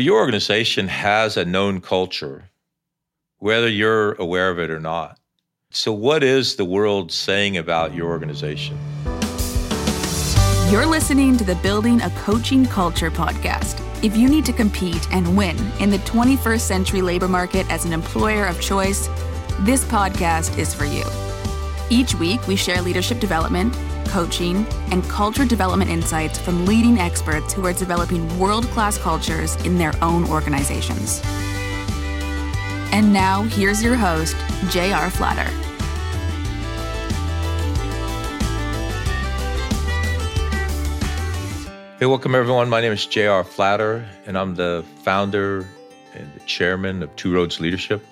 Your organization has a known culture, whether you're aware of it or not. So, what is the world saying about your organization? You're listening to the Building a Coaching Culture podcast. If you need to compete and win in the 21st century labor market as an employer of choice, this podcast is for you. Each week, we share leadership development coaching, and culture development insights from leading experts who are developing world class cultures in their own organizations. And now, here's your host, J.R. Flatter. Hey, welcome everyone. My name is J.R. Flatter, and I'm the founder and the chairman of Two Roads Leadership.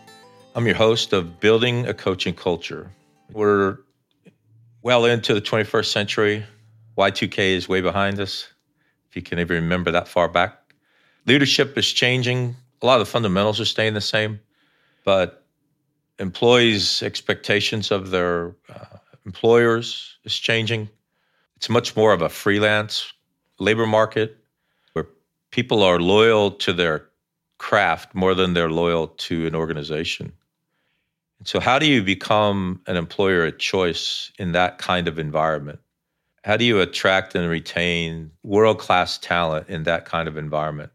I'm your host of Building a Coaching Culture. We're well into the 21st century. Y2K is way behind us, if you can even remember that far back. Leadership is changing. A lot of the fundamentals are staying the same, but employees' expectations of their uh, employers is changing. It's much more of a freelance labor market where people are loyal to their craft more than they're loyal to an organization. So, how do you become an employer of choice in that kind of environment? How do you attract and retain world class talent in that kind of environment?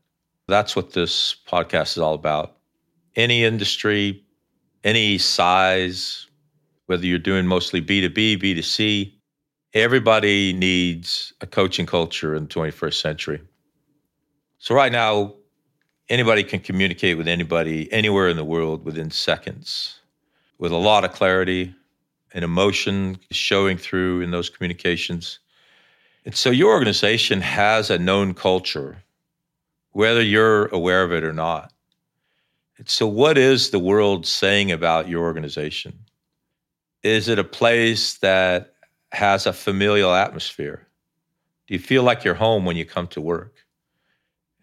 That's what this podcast is all about. Any industry, any size, whether you're doing mostly B2B, B2C, everybody needs a coaching culture in the 21st century. So, right now, anybody can communicate with anybody anywhere in the world within seconds with a lot of clarity and emotion showing through in those communications. And so your organization has a known culture, whether you're aware of it or not. And so, what is the world saying about your organization? Is it a place that has a familial atmosphere? Do you feel like you're home when you come to work?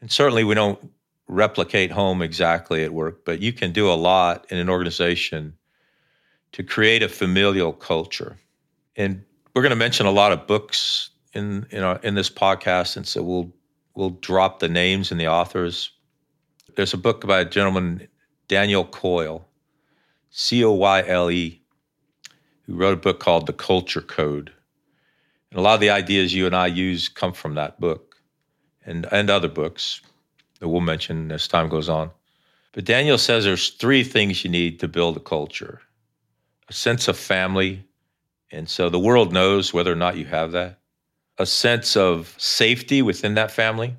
And certainly, we don't replicate home exactly at work, but you can do a lot in an organization to create a familial culture. And we're going to mention a lot of books in in, our, in this podcast, and so we'll we'll drop the names and the authors. There's a book by a gentleman Daniel Coyle, C O Y L E, who wrote a book called The Culture Code. And a lot of the ideas you and I use come from that book and, and other books that we'll mention as time goes on. But Daniel says there's three things you need to build a culture a sense of family. And so the world knows whether or not you have that, a sense of safety within that family.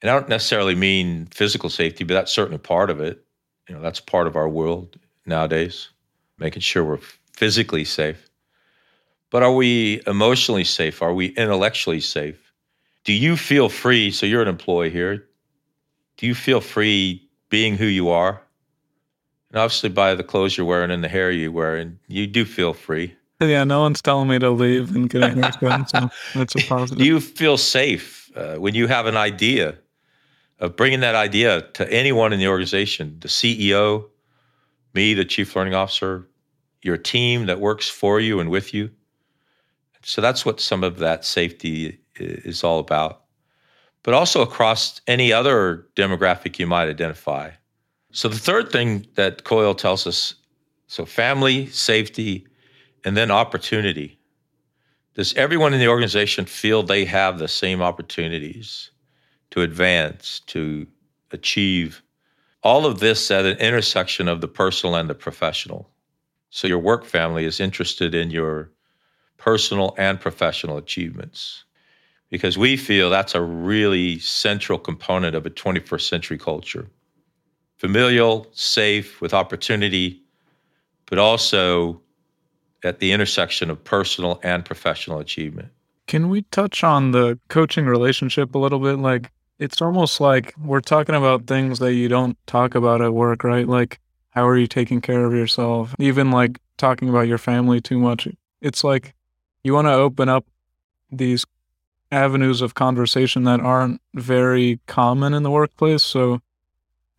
And I don't necessarily mean physical safety, but that's certainly part of it. You know, that's part of our world nowadays, making sure we're physically safe. But are we emotionally safe? Are we intellectually safe? Do you feel free? So you're an employee here. Do you feel free being who you are? And obviously, by the clothes you're wearing and the hair you're wearing, you do feel free. Yeah, no one's telling me to leave and get a haircut, so that's a positive. Do you feel safe uh, when you have an idea of bringing that idea to anyone in the organization, the CEO, me, the chief learning officer, your team that works for you and with you? So that's what some of that safety is all about. But also across any other demographic you might identify. So the third thing that Coyle tells us so family, safety, and then opportunity. Does everyone in the organization feel they have the same opportunities to advance, to achieve? All of this at an intersection of the personal and the professional. So your work family is interested in your personal and professional achievements because we feel that's a really central component of a 21st century culture familial, safe, with opportunity, but also at the intersection of personal and professional achievement. Can we touch on the coaching relationship a little bit? Like, it's almost like we're talking about things that you don't talk about at work, right? Like, how are you taking care of yourself? Even like talking about your family too much. It's like you want to open up these avenues of conversation that aren't very common in the workplace. So,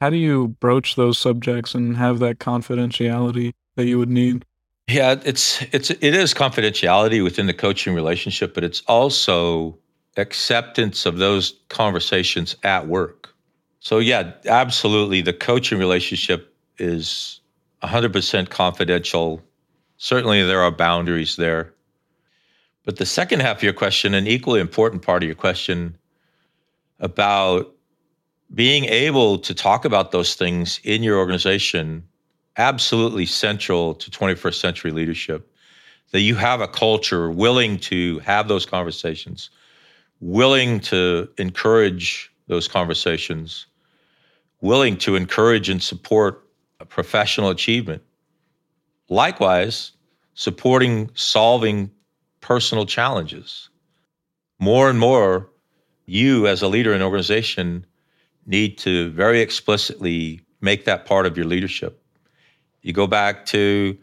how do you broach those subjects and have that confidentiality that you would need? Yeah, it's it's it is confidentiality within the coaching relationship, but it's also acceptance of those conversations at work. So, yeah, absolutely. The coaching relationship is 100% confidential. Certainly, there are boundaries there. But the second half of your question, an equally important part of your question about being able to talk about those things in your organization, absolutely central to 21st century leadership. That you have a culture willing to have those conversations, willing to encourage those conversations, willing to encourage and support professional achievement. Likewise, supporting solving personal challenges. More and more, you as a leader in an organization need to very explicitly make that part of your leadership. You go back to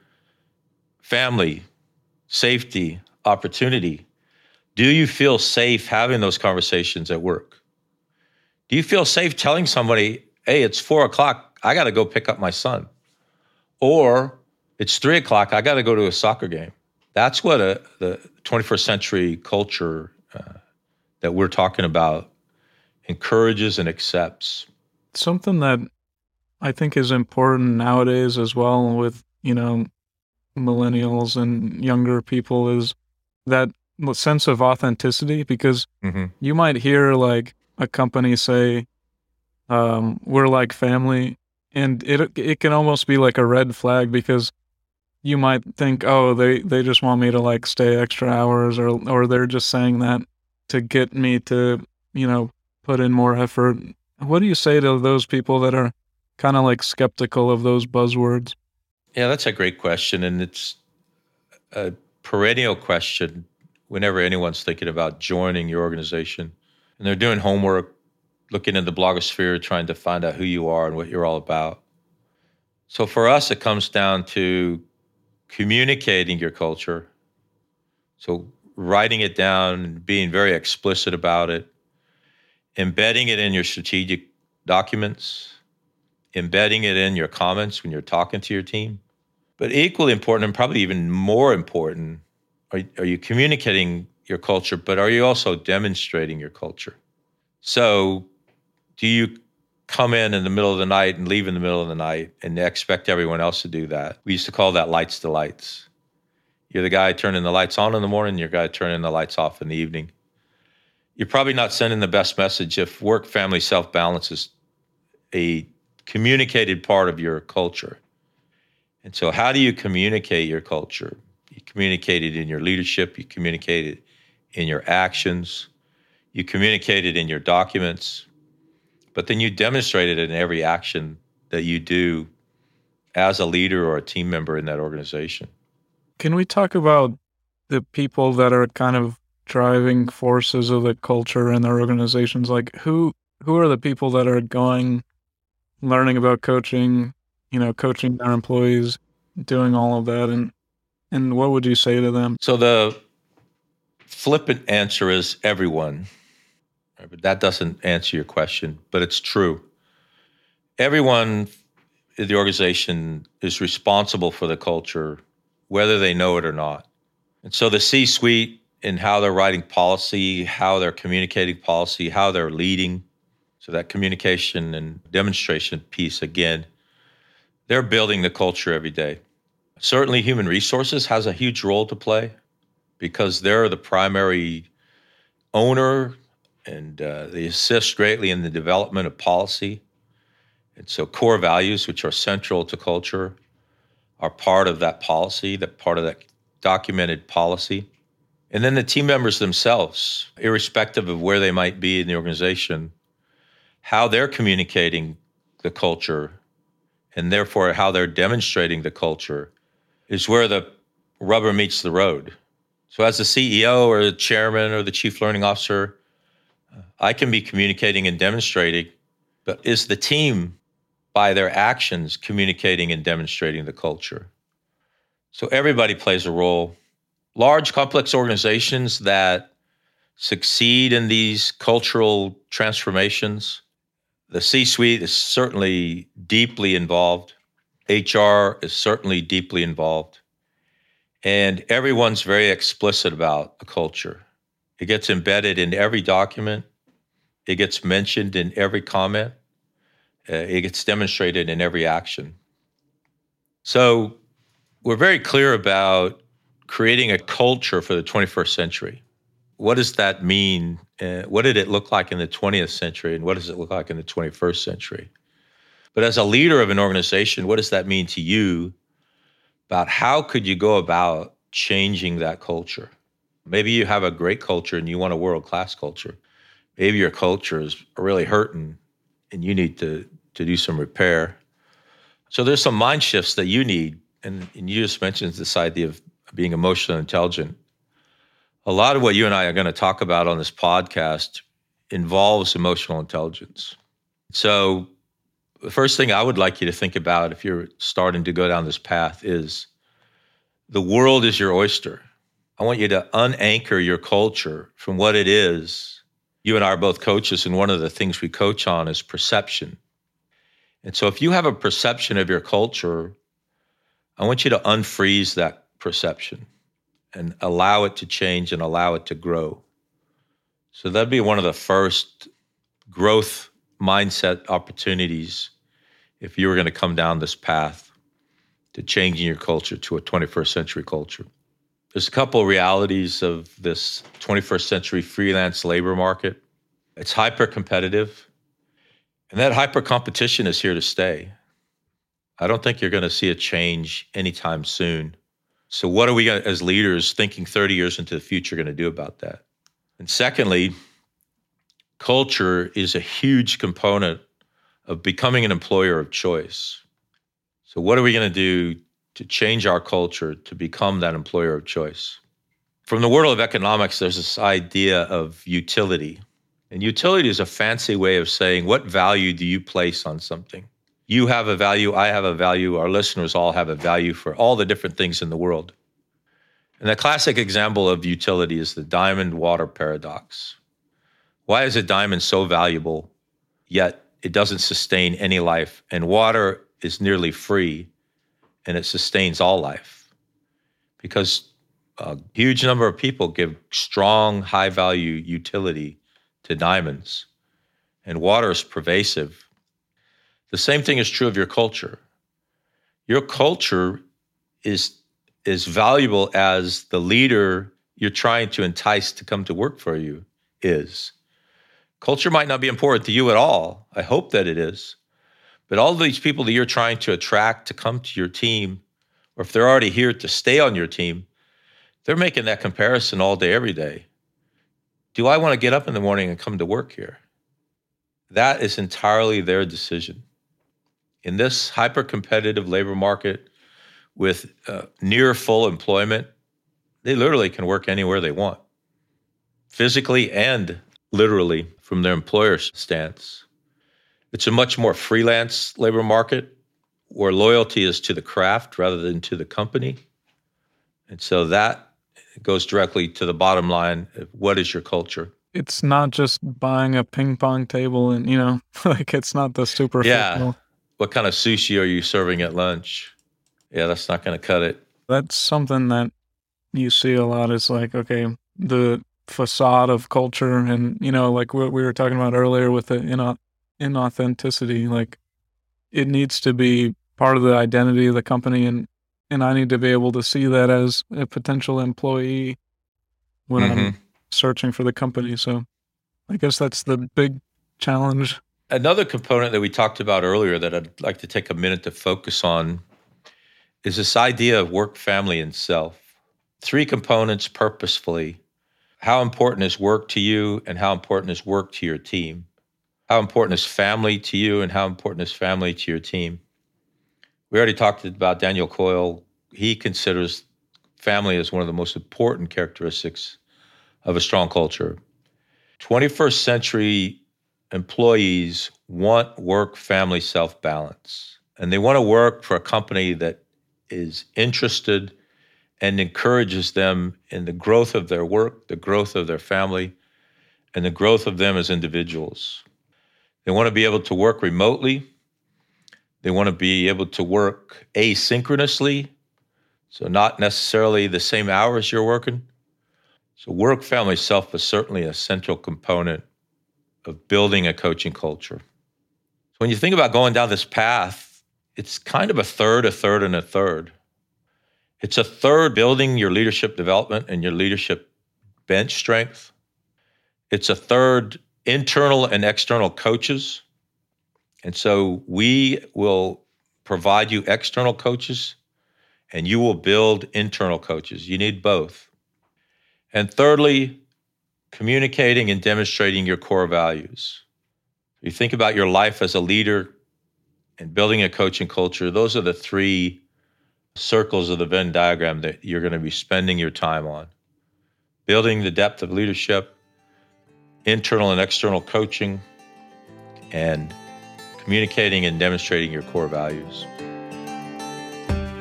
family, safety, opportunity. Do you feel safe having those conversations at work? Do you feel safe telling somebody, hey, it's four o'clock, I got to go pick up my son? Or it's three o'clock, I got to go to a soccer game. That's what a, the 21st century culture uh, that we're talking about encourages and accepts. Something that I think is important nowadays as well with, you know, millennials and younger people is that sense of authenticity because mm-hmm. you might hear like a company say, um, we're like family and it it can almost be like a red flag because you might think, oh, they, they just want me to like stay extra hours or or they're just saying that to get me to, you know, put in more effort. What do you say to those people that are kind of like skeptical of those buzzwords? Yeah, that's a great question. And it's a perennial question whenever anyone's thinking about joining your organization and they're doing homework, looking in the blogosphere, trying to find out who you are and what you're all about. So for us, it comes down to communicating your culture. So writing it down and being very explicit about it, embedding it in your strategic documents, embedding it in your comments when you're talking to your team. But equally important, and probably even more important, are, are you communicating your culture, but are you also demonstrating your culture? So, do you come in in the middle of the night and leave in the middle of the night and expect everyone else to do that? We used to call that lights to lights. You're the guy turning the lights on in the morning, you're the guy turning the lights off in the evening you're probably not sending the best message if work family self balance is a communicated part of your culture. And so, how do you communicate your culture? You communicate it in your leadership, you communicate it in your actions, you communicate it in your documents, but then you demonstrate it in every action that you do as a leader or a team member in that organization. Can we talk about the people that are kind of driving forces of the culture in their organizations? Like who who are the people that are going learning about coaching, you know, coaching their employees, doing all of that and and what would you say to them? So the flippant answer is everyone. But that doesn't answer your question, but it's true. Everyone in the organization is responsible for the culture, whether they know it or not. And so the C suite in how they're writing policy, how they're communicating policy, how they're leading. So that communication and demonstration piece again, they're building the culture every day. Certainly human resources has a huge role to play because they're the primary owner and uh, they assist greatly in the development of policy. And so core values, which are central to culture, are part of that policy, that part of that documented policy. And then the team members themselves, irrespective of where they might be in the organization, how they're communicating the culture and therefore how they're demonstrating the culture is where the rubber meets the road. So, as the CEO or the chairman or the chief learning officer, I can be communicating and demonstrating, but is the team by their actions communicating and demonstrating the culture? So, everybody plays a role large, complex organizations that succeed in these cultural transformations, the C suite is certainly deeply involved. HR is certainly deeply involved. And everyone's very explicit about the culture. It gets embedded in every document, it gets mentioned in every comment. Uh, it gets demonstrated in every action. So we're very clear about creating a culture for the 21st century. What does that mean? Uh, what did it look like in the 20th century? And what does it look like in the 21st century? But as a leader of an organization, what does that mean to you about how could you go about changing that culture? Maybe you have a great culture and you want a world class culture. Maybe your culture is really hurting and you need to, to do some repair. So there's some mind shifts that you need. And, and you just mentioned this idea of being emotionally intelligent. A lot of what you and I are going to talk about on this podcast involves emotional intelligence. So the first thing I would like you to think about if you're starting to go down this path is the world is your oyster. I want you to unanchor your culture from what it is. You and I are both coaches, and one of the things we coach on is perception. And so, if you have a perception of your culture, I want you to unfreeze that perception and allow it to change and allow it to grow. So, that'd be one of the first growth mindset opportunities if you were going to come down this path to changing your culture to a 21st century culture. There's a couple of realities of this 21st century freelance labor market. It's hyper competitive, and that hyper competition is here to stay. I don't think you're going to see a change anytime soon. So, what are we, as leaders, thinking 30 years into the future, going to do about that? And secondly, culture is a huge component of becoming an employer of choice. So, what are we going to do to change our culture to become that employer of choice. From the world of economics, there's this idea of utility. And utility is a fancy way of saying what value do you place on something? You have a value, I have a value, our listeners all have a value for all the different things in the world. And the classic example of utility is the diamond water paradox. Why is a diamond so valuable, yet it doesn't sustain any life? And water is nearly free, and it sustains all life because a huge number of people give strong, high value utility to diamonds, and water is pervasive. The same thing is true of your culture. Your culture is, is valuable as the leader you're trying to entice to come to work for you is. Culture might not be important to you at all. I hope that it is. But all these people that you're trying to attract to come to your team, or if they're already here to stay on your team, they're making that comparison all day, every day. Do I want to get up in the morning and come to work here? That is entirely their decision. In this hyper competitive labor market with uh, near full employment, they literally can work anywhere they want, physically and literally from their employer's stance. It's a much more freelance labor market where loyalty is to the craft rather than to the company. And so that goes directly to the bottom line. What is your culture? It's not just buying a ping pong table and, you know, like it's not the super. Yeah. What kind of sushi are you serving at lunch? Yeah, that's not going to cut it. That's something that you see a lot is like, okay, the facade of culture and, you know, like what we were talking about earlier with the, know, inauthenticity. Like it needs to be part of the identity of the company and and I need to be able to see that as a potential employee when mm-hmm. I'm searching for the company. So I guess that's the big challenge. Another component that we talked about earlier that I'd like to take a minute to focus on is this idea of work, family, and self. Three components purposefully. How important is work to you, and how important is work to your team? how important is family to you and how important is family to your team? We already talked about Daniel Coyle. He considers family as one of the most important characteristics of a strong culture. 21st century employees want work family self balance, and they want to work for a company that is interested and encourages them in the growth of their work, the growth of their family, and the growth of them as individuals. They want to be able to work remotely. They want to be able to work asynchronously, so not necessarily the same hours you're working. So, work family self is certainly a central component of building a coaching culture. when you think about going down this path, it's kind of a third, a third, and a third. It's a third building your leadership development and your leadership bench strength. It's a third internal and external coaches. And so we will provide you external coaches and you will build internal coaches. You need both. And thirdly, communicating and demonstrating your core values. You think about your life as a leader and building a coaching culture, those are the three circles of the Venn diagram that you're going to be spending your time on. Building the depth of leadership, internal and external coaching, and communicating and demonstrating your core values.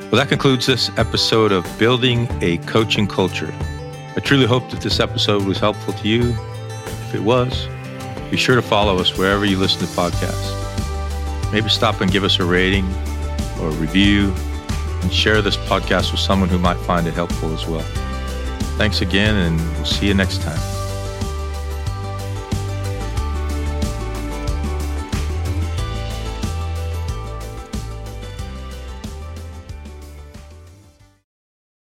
Well, that concludes this episode of Building a Coaching Culture. I truly hope that this episode was helpful to you. If it was, be sure to follow us wherever you listen to podcasts. Maybe stop and give us a rating or a review and share this podcast with someone who might find it helpful as well. Thanks again, and we'll see you next time.